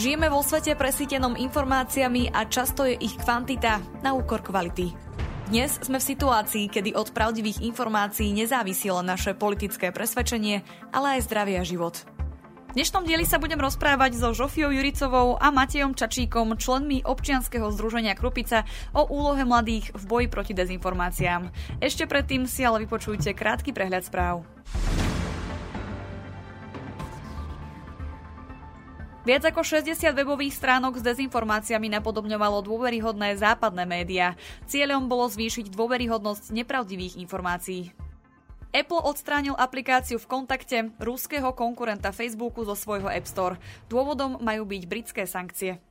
Žijeme vo svete presítenom informáciami a často je ich kvantita na úkor kvality. Dnes sme v situácii, kedy od pravdivých informácií nezávisí naše politické presvedčenie, ale aj zdravie a život. V dnešnom dieli sa budem rozprávať so Žofiou Juricovou a Matejom Čačíkom, členmi občianskeho združenia Krupica, o úlohe mladých v boji proti dezinformáciám. Ešte predtým si ale vypočujte krátky prehľad správ. Viac ako 60 webových stránok s dezinformáciami napodobňovalo dôveryhodné západné médiá. Cieľom bolo zvýšiť dôveryhodnosť nepravdivých informácií. Apple odstránil aplikáciu v kontakte ruského konkurenta Facebooku zo svojho App Store. Dôvodom majú byť britské sankcie.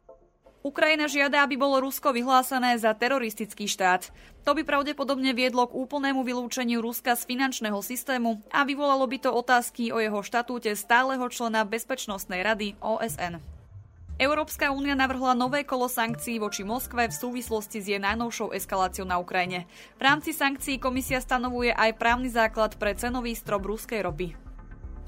Ukrajina žiada, aby bolo Rusko vyhlásené za teroristický štát. To by pravdepodobne viedlo k úplnému vylúčeniu Ruska z finančného systému a vyvolalo by to otázky o jeho štatúte stáleho člena Bezpečnostnej rady OSN. Európska únia navrhla nové kolo sankcií voči Moskve v súvislosti s jej najnovšou eskaláciou na Ukrajine. V rámci sankcií komisia stanovuje aj právny základ pre cenový strop ruskej ropy.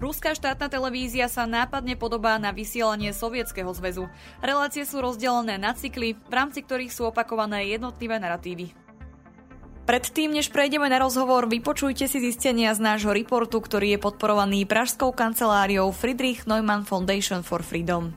Ruská štátna televízia sa nápadne podobá na vysielanie Sovietskeho zväzu. Relácie sú rozdelené na cykly, v rámci ktorých sú opakované jednotlivé narratívy. Predtým, než prejdeme na rozhovor, vypočujte si zistenia z nášho reportu, ktorý je podporovaný Pražskou kanceláriou Friedrich Neumann Foundation for Freedom.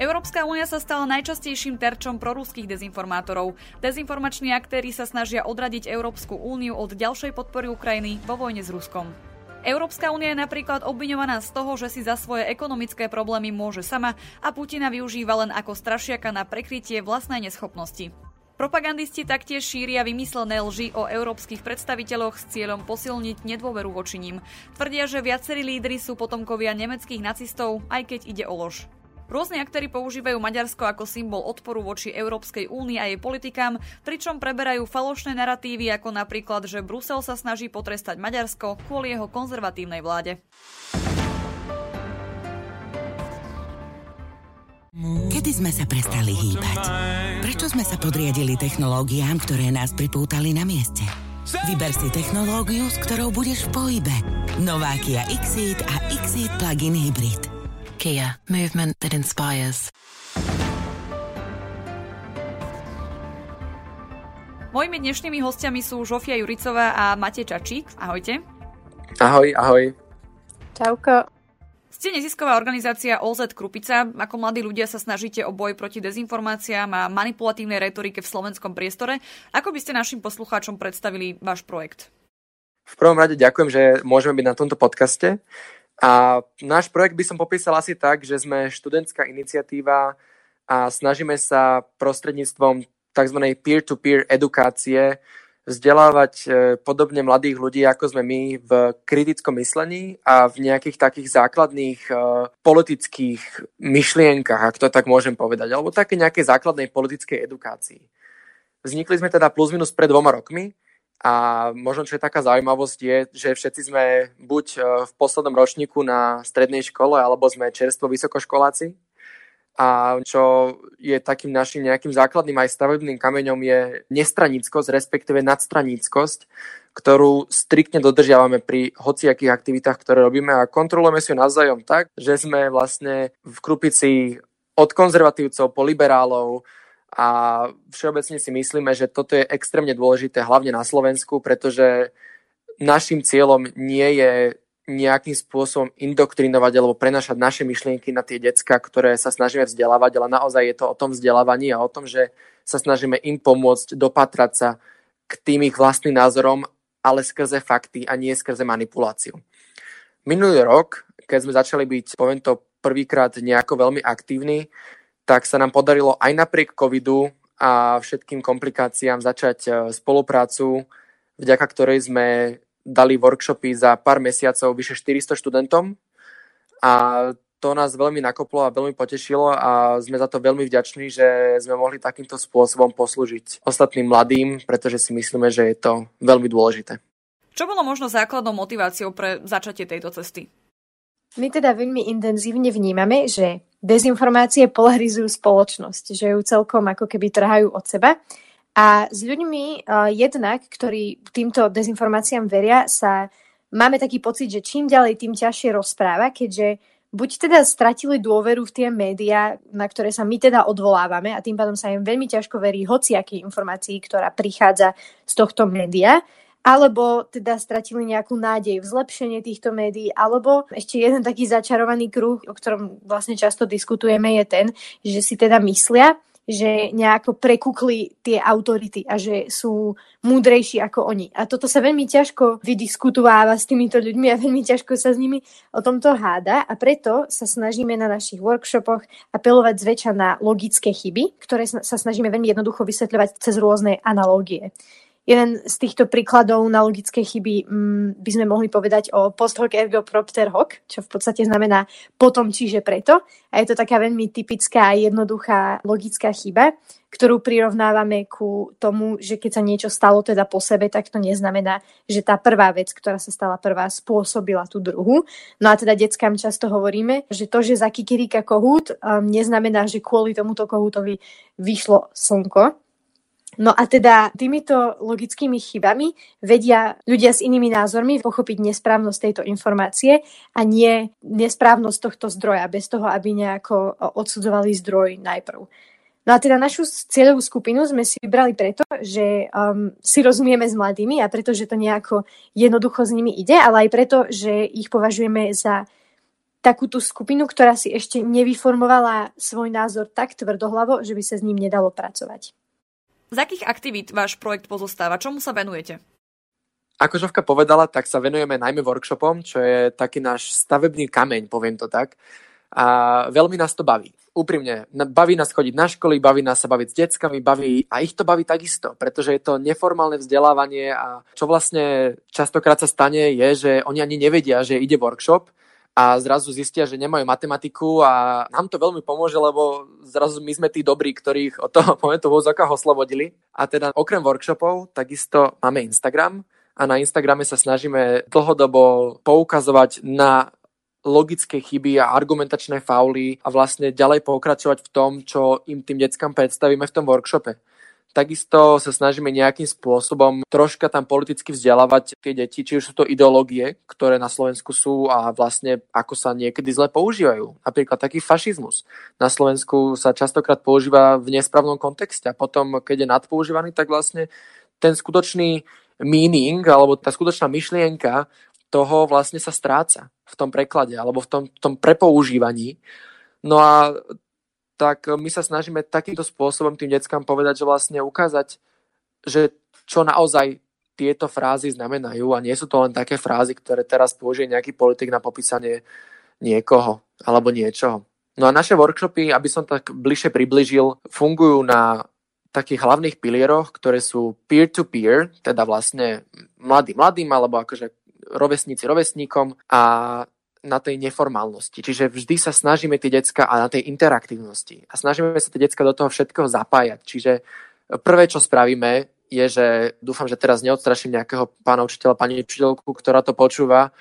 Európska únia sa stala najčastejším terčom proruských dezinformátorov. Dezinformační aktéry sa snažia odradiť Európsku úniu od ďalšej podpory Ukrajiny vo vojne s Ruskom. Európska únia je napríklad obviňovaná z toho, že si za svoje ekonomické problémy môže sama a Putina využíva len ako strašiaka na prekrytie vlastnej neschopnosti. Propagandisti taktiež šíria vymyslené lži o európskych predstaviteľoch s cieľom posilniť nedôveru voči ním. Tvrdia, že viacerí lídry sú potomkovia nemeckých nacistov, aj keď ide o lož. Rôzni aktéry používajú Maďarsko ako symbol odporu voči Európskej únii a jej politikám, pričom preberajú falošné narratívy ako napríklad, že Brusel sa snaží potrestať Maďarsko kvôli jeho konzervatívnej vláde. Kedy sme sa prestali hýbať? Prečo sme sa podriadili technológiám, ktoré nás pripútali na mieste? Vyber si technológiu, s ktorou budeš v pohybe. Nová Kia Xeed a Xeed Plug-in Hybrid. Kia, movement that inspires. Mojimi dnešnými hostiami sú Žofia Juricová a Matej Čačík. Ahojte. Ahoj, ahoj. Čauko. Ste nezisková organizácia OZ Krupica. Ako mladí ľudia sa snažíte o boj proti dezinformáciám a manipulatívnej retorike v slovenskom priestore. Ako by ste našim poslucháčom predstavili váš projekt? V prvom rade ďakujem, že môžeme byť na tomto podcaste. A náš projekt by som popísal asi tak, že sme študentská iniciatíva a snažíme sa prostredníctvom tzv. peer-to-peer edukácie vzdelávať e, podobne mladých ľudí, ako sme my, v kritickom myslení a v nejakých takých základných uh, politických myšlienkach, ak to tak môžem povedať, alebo také nejakej základnej politickej edukácii. Vznikli sme teda plus minus pred dvoma rokmi a možno, čo je taká zaujímavosť, je, že všetci sme buď e, v poslednom ročníku na strednej škole, alebo sme čerstvo vysokoškoláci. A čo je takým našim nejakým základným aj stavebným kameňom je nestraníckosť, respektíve nadstraníckosť, ktorú striktne dodržiavame pri hociakých aktivitách, ktoré robíme a kontrolujeme si ju navzájom tak, že sme vlastne v Krupici od konzervatívcov po liberálov, a všeobecne si myslíme, že toto je extrémne dôležité hlavne na Slovensku, pretože našim cieľom nie je nejakým spôsobom indoktrinovať alebo prenašať naše myšlienky na tie decka, ktoré sa snažíme vzdelávať, ale naozaj je to o tom vzdelávaní a o tom, že sa snažíme im pomôcť dopatrať sa k tým ich vlastným názorom, ale skrze fakty a nie skrze manipuláciu. Minulý rok, keď sme začali byť, poviem to prvýkrát nejako veľmi aktívni, tak sa nám podarilo aj napriek covidu a všetkým komplikáciám začať e, spoluprácu, vďaka ktorej sme dali workshopy za pár mesiacov vyše 400 študentom a to nás veľmi nakoplo a veľmi potešilo a sme za to veľmi vďační, že sme mohli takýmto spôsobom poslúžiť ostatným mladým, pretože si myslíme, že je to veľmi dôležité. Čo bolo možno základnou motiváciou pre začatie tejto cesty? My teda veľmi intenzívne vnímame, že dezinformácie polarizujú spoločnosť, že ju celkom ako keby trhajú od seba. A s ľuďmi uh, jednak, ktorí týmto dezinformáciám veria, sa máme taký pocit, že čím ďalej, tým ťažšie rozpráva, keďže buď teda stratili dôveru v tie médiá, na ktoré sa my teda odvolávame a tým pádom sa im veľmi ťažko verí hociaký informácií, ktorá prichádza z tohto média, alebo teda stratili nejakú nádej v zlepšenie týchto médií, alebo ešte jeden taký začarovaný kruh, o ktorom vlastne často diskutujeme, je ten, že si teda myslia, že nejako prekukli tie autority a že sú múdrejší ako oni. A toto sa veľmi ťažko vydiskutováva s týmito ľuďmi a veľmi ťažko sa s nimi o tomto háda a preto sa snažíme na našich workshopoch apelovať zväčša na logické chyby, ktoré sa snažíme veľmi jednoducho vysvetľovať cez rôzne analógie. Jeden z týchto príkladov na logické chyby mm, by sme mohli povedať o post hoc ergo propter hoc, čo v podstate znamená potom, čiže preto. A je to taká veľmi typická a jednoduchá logická chyba, ktorú prirovnávame ku tomu, že keď sa niečo stalo teda po sebe, tak to neznamená, že tá prvá vec, ktorá sa stala prvá, spôsobila tú druhú. No a teda deckám často hovoríme, že to, že za kikiríka kohút, um, neznamená, že kvôli tomuto kohútovi vyšlo slnko, No a teda týmito logickými chybami vedia ľudia s inými názormi pochopiť nesprávnosť tejto informácie a nie nesprávnosť tohto zdroja, bez toho, aby nejako odsudzovali zdroj najprv. No a teda našu cieľovú skupinu sme si vybrali preto, že um, si rozumieme s mladými a preto, že to nejako jednoducho s nimi ide, ale aj preto, že ich považujeme za takúto skupinu, ktorá si ešte nevyformovala svoj názor tak tvrdohlavo, že by sa s ním nedalo pracovať. Z akých aktivít váš projekt pozostáva? Čomu sa venujete? Ako Žovka povedala, tak sa venujeme najmä workshopom, čo je taký náš stavebný kameň, poviem to tak. A veľmi nás to baví. Úprimne, baví nás chodiť na školy, baví nás sa baviť s deckami, baví a ich to baví takisto, pretože je to neformálne vzdelávanie a čo vlastne častokrát sa stane je, že oni ani nevedia, že ide workshop, a zrazu zistia, že nemajú matematiku a nám to veľmi pomôže, lebo zrazu my sme tí dobrí, ktorých od toho momentu v úzokách oslobodili. A teda okrem workshopov takisto máme Instagram a na Instagrame sa snažíme dlhodobo poukazovať na logické chyby a argumentačné fauly a vlastne ďalej pokračovať v tom, čo im tým deckám predstavíme v tom workshope. Takisto sa snažíme nejakým spôsobom troška tam politicky vzdelávať tie deti, či už sú to ideológie, ktoré na Slovensku sú a vlastne ako sa niekedy zle používajú. Napríklad taký fašizmus. Na Slovensku sa častokrát používa v nesprávnom kontexte a potom, keď je nadpoužívaný, tak vlastne ten skutočný meaning alebo tá skutočná myšlienka toho vlastne sa stráca v tom preklade alebo v tom, v tom prepoužívaní. No a tak my sa snažíme takýmto spôsobom tým deckám povedať, že vlastne ukázať, že čo naozaj tieto frázy znamenajú a nie sú to len také frázy, ktoré teraz použije nejaký politik na popísanie niekoho alebo niečoho. No a naše workshopy, aby som tak bližšie približil, fungujú na takých hlavných pilieroch, ktoré sú peer-to-peer, teda vlastne mladý mladým alebo akože rovesníci rovesníkom a na tej neformálnosti. Čiže vždy sa snažíme tie decka a na tej interaktívnosti. A snažíme sa tie decka do toho všetkého zapájať. Čiže prvé, čo spravíme, je, že dúfam, že teraz neodstraším nejakého pána učiteľa, pani učiteľku, ktorá to počúva,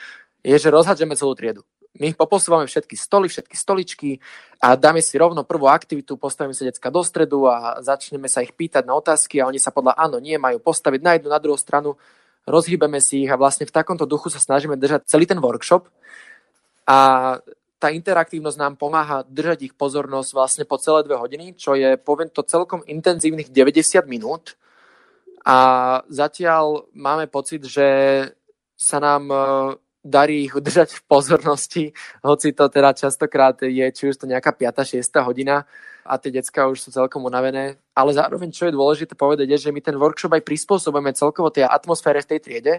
je, že rozhadžeme celú triedu. My poposúvame všetky stoly, všetky stoličky a dáme si rovno prvú aktivitu, postavíme sa decka do stredu a začneme sa ich pýtať na otázky a oni sa podľa áno, nie majú postaviť na jednu, na druhú stranu, rozhýbeme si ich a vlastne v takomto duchu sa snažíme držať celý ten workshop a tá interaktívnosť nám pomáha držať ich pozornosť vlastne po celé dve hodiny, čo je, poviem to, celkom intenzívnych 90 minút. A zatiaľ máme pocit, že sa nám e, darí ich udržať v pozornosti, hoci to teda častokrát je, či už to nejaká 5. 6. hodina a tie decka už sú celkom unavené. Ale zároveň, čo je dôležité povedať, je, že my ten workshop aj prispôsobujeme celkovo tej atmosfére v tej triede,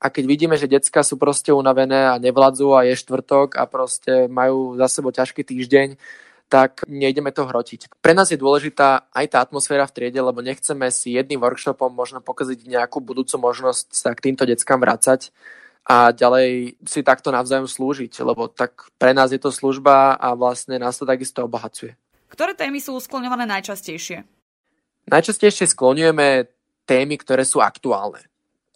a keď vidíme, že decka sú proste unavené a nevládzu a je štvrtok a proste majú za sebou ťažký týždeň, tak nejdeme to hrotiť. Pre nás je dôležitá aj tá atmosféra v triede, lebo nechceme si jedným workshopom možno pokaziť nejakú budúcu možnosť sa k týmto deckám vrácať a ďalej si takto navzájom slúžiť, lebo tak pre nás je to služba a vlastne nás to takisto obohacuje. Ktoré témy sú skloňované najčastejšie? Najčastejšie skloňujeme témy, ktoré sú aktuálne.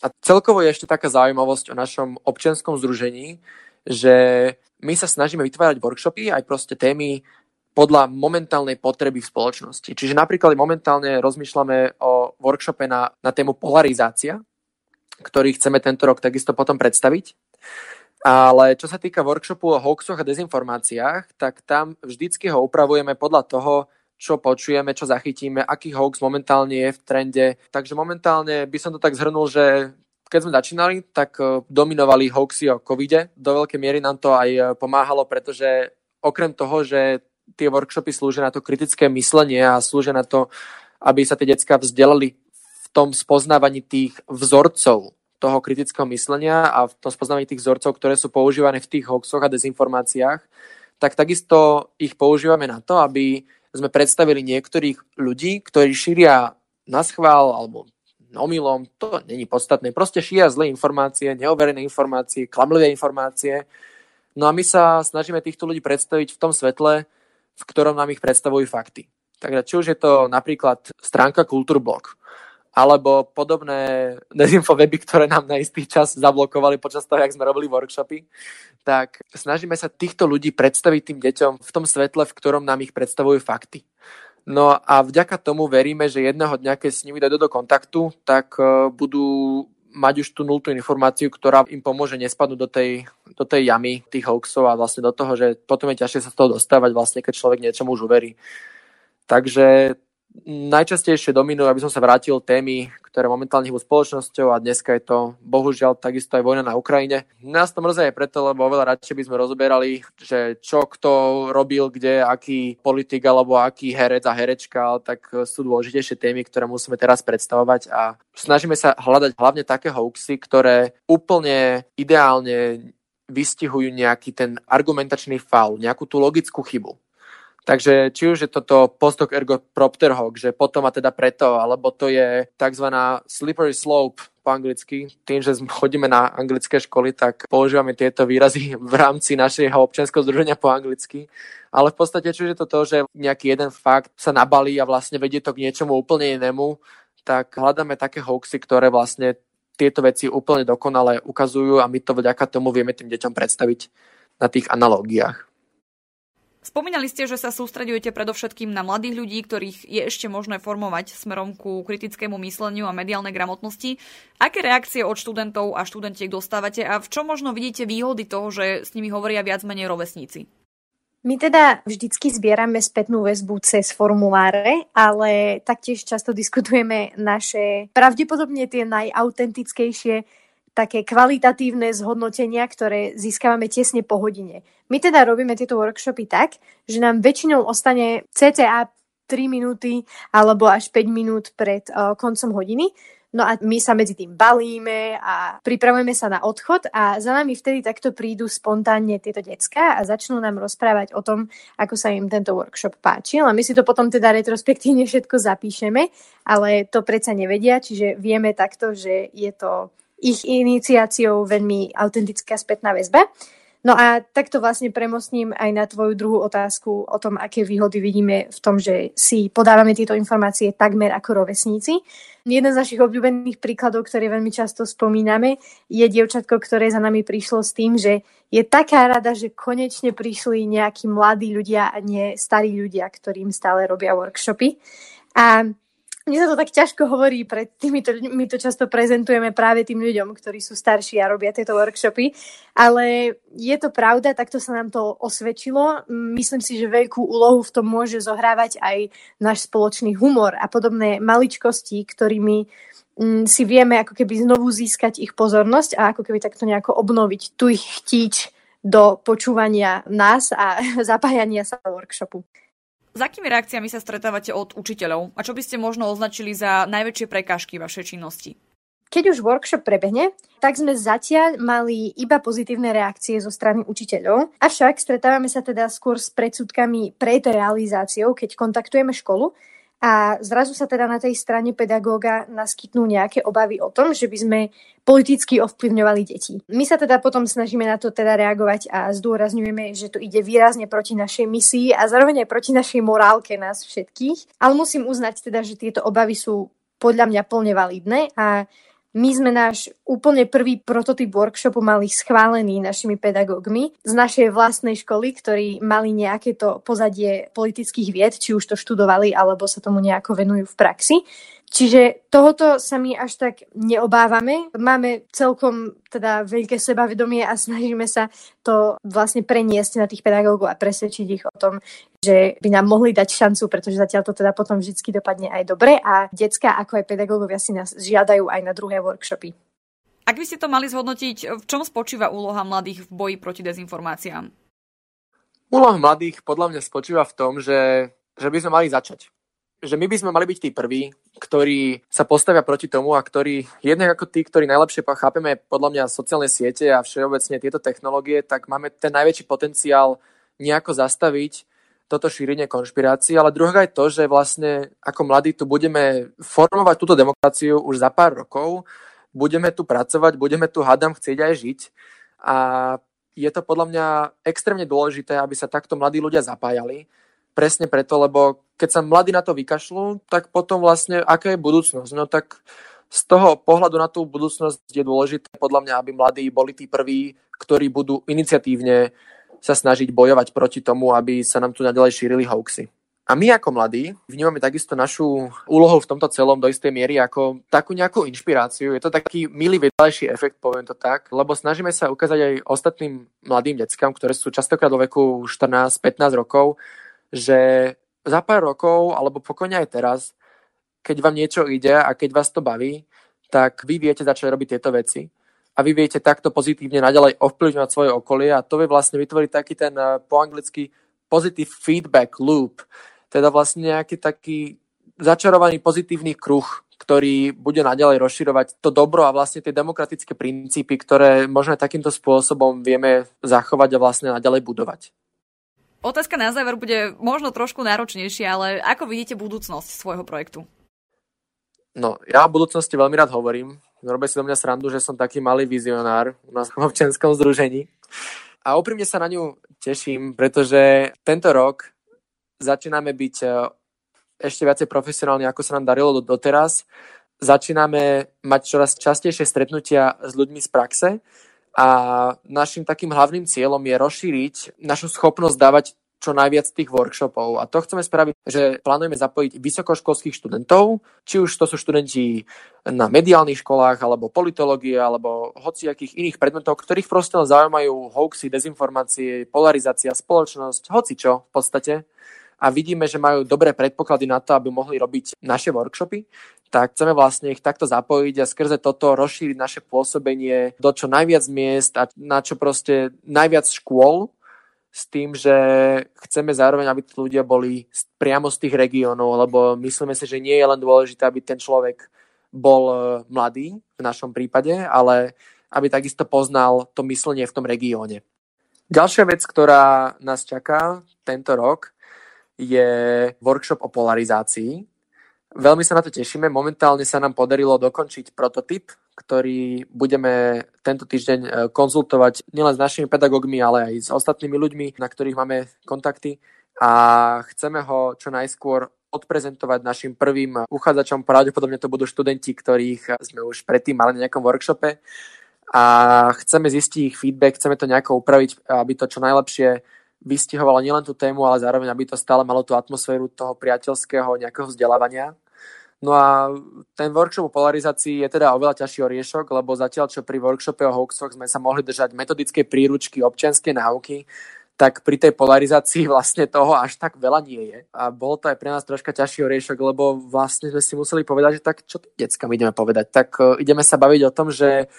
A celkovo je ešte taká zaujímavosť o našom občianskom združení, že my sa snažíme vytvárať workshopy aj proste témy podľa momentálnej potreby v spoločnosti. Čiže napríklad momentálne rozmýšľame o workshope na, na tému polarizácia, ktorý chceme tento rok takisto potom predstaviť. Ale čo sa týka workshopu o hoaxoch a dezinformáciách, tak tam vždycky ho upravujeme podľa toho, čo počujeme, čo zachytíme, aký hoax momentálne je v trende. Takže momentálne by som to tak zhrnul, že keď sme začínali, tak e, dominovali hoaxy o covide. Do veľkej miery nám to aj e, pomáhalo, pretože okrem toho, že tie workshopy slúžia na to kritické myslenie a slúžia na to, aby sa tie decka vzdelali v tom spoznávaní tých vzorcov toho kritického myslenia a v tom spoznávaní tých vzorcov, ktoré sú používané v tých hoaxoch a dezinformáciách, tak takisto ich používame na to, aby sme predstavili niektorých ľudí, ktorí šíria na schvál alebo omylom, to není podstatné. Proste šíria zlé informácie, neoverené informácie, klamlivé informácie. No a my sa snažíme týchto ľudí predstaviť v tom svetle, v ktorom nám ich predstavujú fakty. Takže či už je to napríklad stránka Kultúrblog, alebo podobné dezinfoweby, ktoré nám na istý čas zablokovali počas toho, jak sme robili workshopy, tak snažíme sa týchto ľudí predstaviť tým deťom v tom svetle, v ktorom nám ich predstavujú fakty. No a vďaka tomu veríme, že jedného dňa, keď s nimi dojdu do kontaktu, tak e, budú mať už tú nultú informáciu, ktorá im pomôže nespadnúť do tej, do tej jamy tých hoaxov a vlastne do toho, že potom je ťažšie sa z toho dostávať vlastne, keď človek niečomu už uverí. Takže najčastejšie dominujú, aby som sa vrátil, témy, ktoré momentálne hýbu spoločnosťou a dneska je to bohužiaľ takisto aj vojna na Ukrajine. Nás to mrzí aj preto, lebo oveľa radšej by sme rozoberali, že čo kto robil, kde, aký politik alebo aký herec a herečka, tak sú dôležitejšie témy, ktoré musíme teraz predstavovať a snažíme sa hľadať hlavne také hoaxy, ktoré úplne ideálne vystihujú nejaký ten argumentačný faul, nejakú tú logickú chybu. Takže či už je toto post hoc ergo propter hoc, že potom a teda preto, alebo to je tzv. slippery slope po anglicky. Tým, že chodíme na anglické školy, tak používame tieto výrazy v rámci našeho občianského združenia po anglicky. Ale v podstate, či už je to to, že nejaký jeden fakt sa nabalí a vlastne vedie to k niečomu úplne inému, tak hľadáme také hoaxy, ktoré vlastne tieto veci úplne dokonale ukazujú a my to vďaka tomu vieme tým deťom predstaviť na tých analógiách. Spomínali ste, že sa sústredujete predovšetkým na mladých ľudí, ktorých je ešte možné formovať smerom ku kritickému mysleniu a mediálnej gramotnosti. Aké reakcie od študentov a študentiek dostávate a v čom možno vidíte výhody toho, že s nimi hovoria viac menej rovesníci? My teda vždycky zbierame spätnú väzbu cez formuláre, ale taktiež často diskutujeme naše pravdepodobne tie najautentickejšie také kvalitatívne zhodnotenia, ktoré získavame tesne po hodine. My teda robíme tieto workshopy tak, že nám väčšinou ostane cca 3 minúty alebo až 5 minút pred uh, koncom hodiny. No a my sa medzi tým balíme a pripravujeme sa na odchod a za nami vtedy takto prídu spontánne tieto decka a začnú nám rozprávať o tom, ako sa im tento workshop páčil. A my si to potom teda retrospektívne všetko zapíšeme, ale to predsa nevedia, čiže vieme takto, že je to ich iniciáciou veľmi autentická spätná väzba. No a takto vlastne premostním aj na tvoju druhú otázku o tom, aké výhody vidíme v tom, že si podávame tieto informácie takmer ako rovesníci. Jeden z našich obľúbených príkladov, ktoré veľmi často spomíname, je dievčatko, ktoré za nami prišlo s tým, že je taká rada, že konečne prišli nejakí mladí ľudia a nie starí ľudia, ktorým stále robia workshopy. A mne sa to tak ťažko hovorí, pred týmito, my to často prezentujeme práve tým ľuďom, ktorí sú starší a robia tieto workshopy, ale je to pravda, takto sa nám to osvedčilo. Myslím si, že veľkú úlohu v tom môže zohrávať aj náš spoločný humor a podobné maličkosti, ktorými mm, si vieme ako keby znovu získať ich pozornosť a ako keby takto nejako obnoviť tu ich chtíč do počúvania nás a zapájania sa do workshopu. S akými reakciami sa stretávate od učiteľov? A čo by ste možno označili za najväčšie prekážky vašej činnosti? Keď už workshop prebehne, tak sme zatiaľ mali iba pozitívne reakcie zo strany učiteľov, avšak stretávame sa teda skôr s predsudkami pred realizáciou, keď kontaktujeme školu a zrazu sa teda na tej strane pedagóga naskytnú nejaké obavy o tom, že by sme politicky ovplyvňovali deti. My sa teda potom snažíme na to teda reagovať a zdôrazňujeme, že to ide výrazne proti našej misii a zároveň aj proti našej morálke nás všetkých. Ale musím uznať teda, že tieto obavy sú podľa mňa plne validné a my sme náš úplne prvý prototyp workshopu mali schválený našimi pedagógmi z našej vlastnej školy, ktorí mali nejaké to pozadie politických vied, či už to študovali, alebo sa tomu nejako venujú v praxi. Čiže tohoto sa my až tak neobávame. Máme celkom teda veľké sebavedomie a snažíme sa to vlastne preniesť na tých pedagógov a presvedčiť ich o tom, že by nám mohli dať šancu, pretože zatiaľ to teda potom vždy dopadne aj dobre a detská ako aj pedagógovia si nás žiadajú aj na druhé workshopy. Ak by ste to mali zhodnotiť, v čom spočíva úloha mladých v boji proti dezinformáciám? Úloha mladých podľa mňa spočíva v tom, že, že by sme mali začať že my by sme mali byť tí prví, ktorí sa postavia proti tomu a ktorí, jednak ako tí, ktorí najlepšie chápeme podľa mňa sociálne siete a všeobecne tieto technológie, tak máme ten najväčší potenciál nejako zastaviť toto šírenie konšpirácií, ale druhá je to, že vlastne ako mladí tu budeme formovať túto demokraciu už za pár rokov, budeme tu pracovať, budeme tu hádam chcieť aj žiť. A je to podľa mňa extrémne dôležité, aby sa takto mladí ľudia zapájali, presne preto, lebo keď sa mladí na to vykašľú, tak potom vlastne aká je budúcnosť? No tak z toho pohľadu na tú budúcnosť je dôležité podľa mňa, aby mladí boli tí prví, ktorí budú iniciatívne sa snažiť bojovať proti tomu, aby sa nám tu nadalej šírili hoaxy. A my ako mladí vnímame takisto našu úlohu v tomto celom do istej miery ako takú nejakú inšpiráciu. Je to taký milý vedľajší efekt, poviem to tak, lebo snažíme sa ukázať aj ostatným mladým deckám, ktoré sú častokrát do veku 14-15 rokov, že za pár rokov, alebo pokojne aj teraz, keď vám niečo ide a keď vás to baví, tak vy viete začať robiť tieto veci a vy viete takto pozitívne naďalej ovplyvňovať svoje okolie a to vie vlastne vytvoriť taký ten eh, po anglicky positive feedback loop, teda vlastne nejaký taký začarovaný pozitívny kruh, ktorý bude naďalej rozširovať to dobro a vlastne tie demokratické princípy, ktoré možno takýmto spôsobom vieme zachovať a vlastne naďalej budovať. Otázka na záver bude možno trošku náročnejšia, ale ako vidíte budúcnosť svojho projektu? No, ja o budúcnosti veľmi rád hovorím. Robia si do mňa srandu, že som taký malý vizionár u nás v občianskom združení. A úprimne sa na ňu teším, pretože tento rok začíname byť e, ešte viacej profesionálni, ako sa nám darilo doteraz. Začíname mať čoraz častejšie stretnutia s ľuďmi z praxe a našim takým hlavným cieľom je rozšíriť našu schopnosť dávať čo najviac tých workshopov. A to chceme spraviť, že plánujeme zapojiť vysokoškolských študentov, či už to sú študenti na mediálnych školách, alebo politológie, alebo hociakých iných predmetov, ktorých proste zaujímajú hoaxy, dezinformácie, polarizácia, spoločnosť, hoci čo v podstate a vidíme, že majú dobré predpoklady na to, aby mohli robiť naše workshopy, tak chceme vlastne ich takto zapojiť a skrze toto rozšíriť naše pôsobenie do čo najviac miest a na čo proste najviac škôl, s tým, že chceme zároveň, aby tí ľudia boli priamo z tých regiónov, lebo myslíme si, že nie je len dôležité, aby ten človek bol e, mladý v našom prípade, ale aby takisto poznal to myslenie v tom regióne. Ďalšia vec, ktorá nás čaká tento rok, je workshop o polarizácii. Veľmi sa na to tešíme. Momentálne sa nám podarilo dokončiť prototyp, ktorý budeme tento týždeň e, konzultovať nielen s našimi pedagógmi, ale aj s ostatnými ľuďmi, na ktorých máme kontakty. A chceme ho čo najskôr odprezentovať našim prvým uchádzačom. Pravdepodobne to budú študenti, ktorých sme už predtým mali na nejakom workshope. A chceme zistiť ich feedback, chceme to nejako upraviť, aby to čo najlepšie vystihovalo nielen tú tému, ale zároveň, aby to stále malo tú atmosféru toho priateľského nejakého vzdelávania. No a ten workshop o polarizácii je teda oveľa ťažší oriešok, lebo zatiaľ, čo pri workshope o hoaxoch sme sa mohli držať metodické príručky občianskej náuky, tak pri tej polarizácii vlastne toho až tak veľa nie je. A bolo to aj pre nás troška ťažší oriešok, lebo vlastne sme si museli povedať, že tak čo deckám ideme povedať? Tak uh, ideme sa baviť o tom, že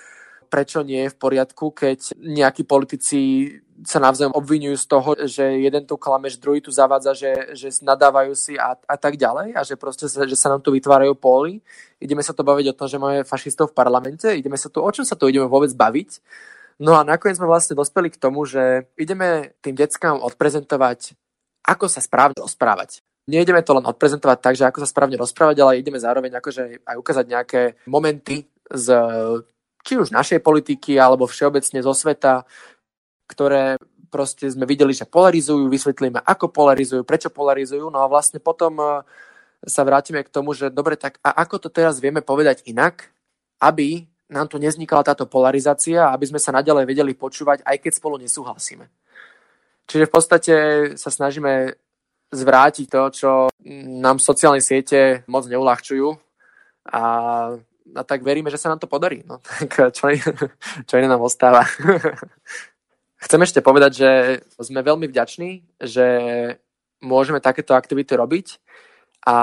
prečo nie je v poriadku, keď nejakí politici sa navzájom obvinujú z toho, že jeden tu klameš, druhý tu zavádza, že, že nadávajú si a, a tak ďalej a že proste sa, že sa nám tu vytvárajú póly. Ideme sa to baviť o tom, že máme fašistov v parlamente, ideme sa tu, o čom sa tu ideme vôbec baviť. No a nakoniec sme vlastne dospeli k tomu, že ideme tým deckám odprezentovať, ako sa správne rozprávať. Nejdeme to len odprezentovať tak, že ako sa správne rozprávať, ale ideme zároveň akože aj ukázať nejaké momenty z či už našej politiky, alebo všeobecne zo sveta, ktoré proste sme videli, že polarizujú, vysvetlíme, ako polarizujú, prečo polarizujú, no a vlastne potom e, sa vrátime k tomu, že dobre, tak a ako to teraz vieme povedať inak, aby nám tu neznikala táto polarizácia, aby sme sa naďalej vedeli počúvať, aj keď spolu nesúhlasíme. Čiže v podstate sa snažíme zvrátiť to, čo nám sociálne siete moc neulahčujú, a, a tak veríme, že sa nám to podarí. No, tak čo, čo iné nám ostáva. Chcem ešte povedať, že sme veľmi vďační, že môžeme takéto aktivity robiť a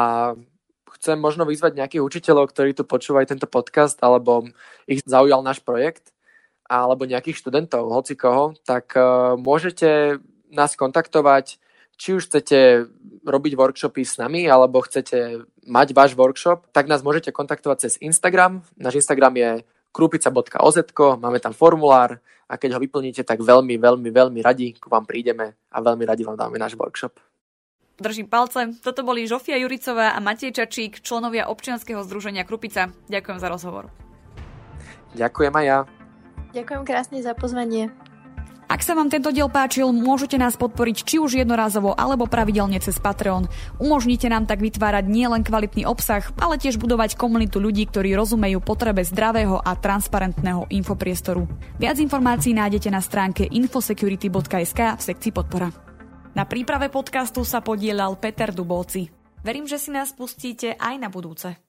chcem možno vyzvať nejakých učiteľov, ktorí tu počúvajú tento podcast alebo ich zaujal náš projekt alebo nejakých študentov, hoci koho, tak uh, môžete nás kontaktovať, či už chcete robiť workshopy s nami, alebo chcete mať váš workshop, tak nás môžete kontaktovať cez Instagram. Náš Instagram je krupica.oz, máme tam formulár a keď ho vyplníte, tak veľmi, veľmi, veľmi radi k vám prídeme a veľmi radi vám dáme náš workshop. Držím palce. Toto boli Žofia Juricová a Matej Čačík, členovia občianskeho združenia Krupica. Ďakujem za rozhovor. Ďakujem aj ja. Ďakujem krásne za pozvanie. Ak sa vám tento diel páčil, môžete nás podporiť či už jednorázovo alebo pravidelne cez Patreon. Umožnite nám tak vytvárať nielen kvalitný obsah, ale tiež budovať komunitu ľudí, ktorí rozumejú potrebe zdravého a transparentného infopriestoru. Viac informácií nájdete na stránke infosecurity.sk v sekcii podpora. Na príprave podcastu sa podielal Peter Dubovci. Verím, že si nás pustíte aj na budúce.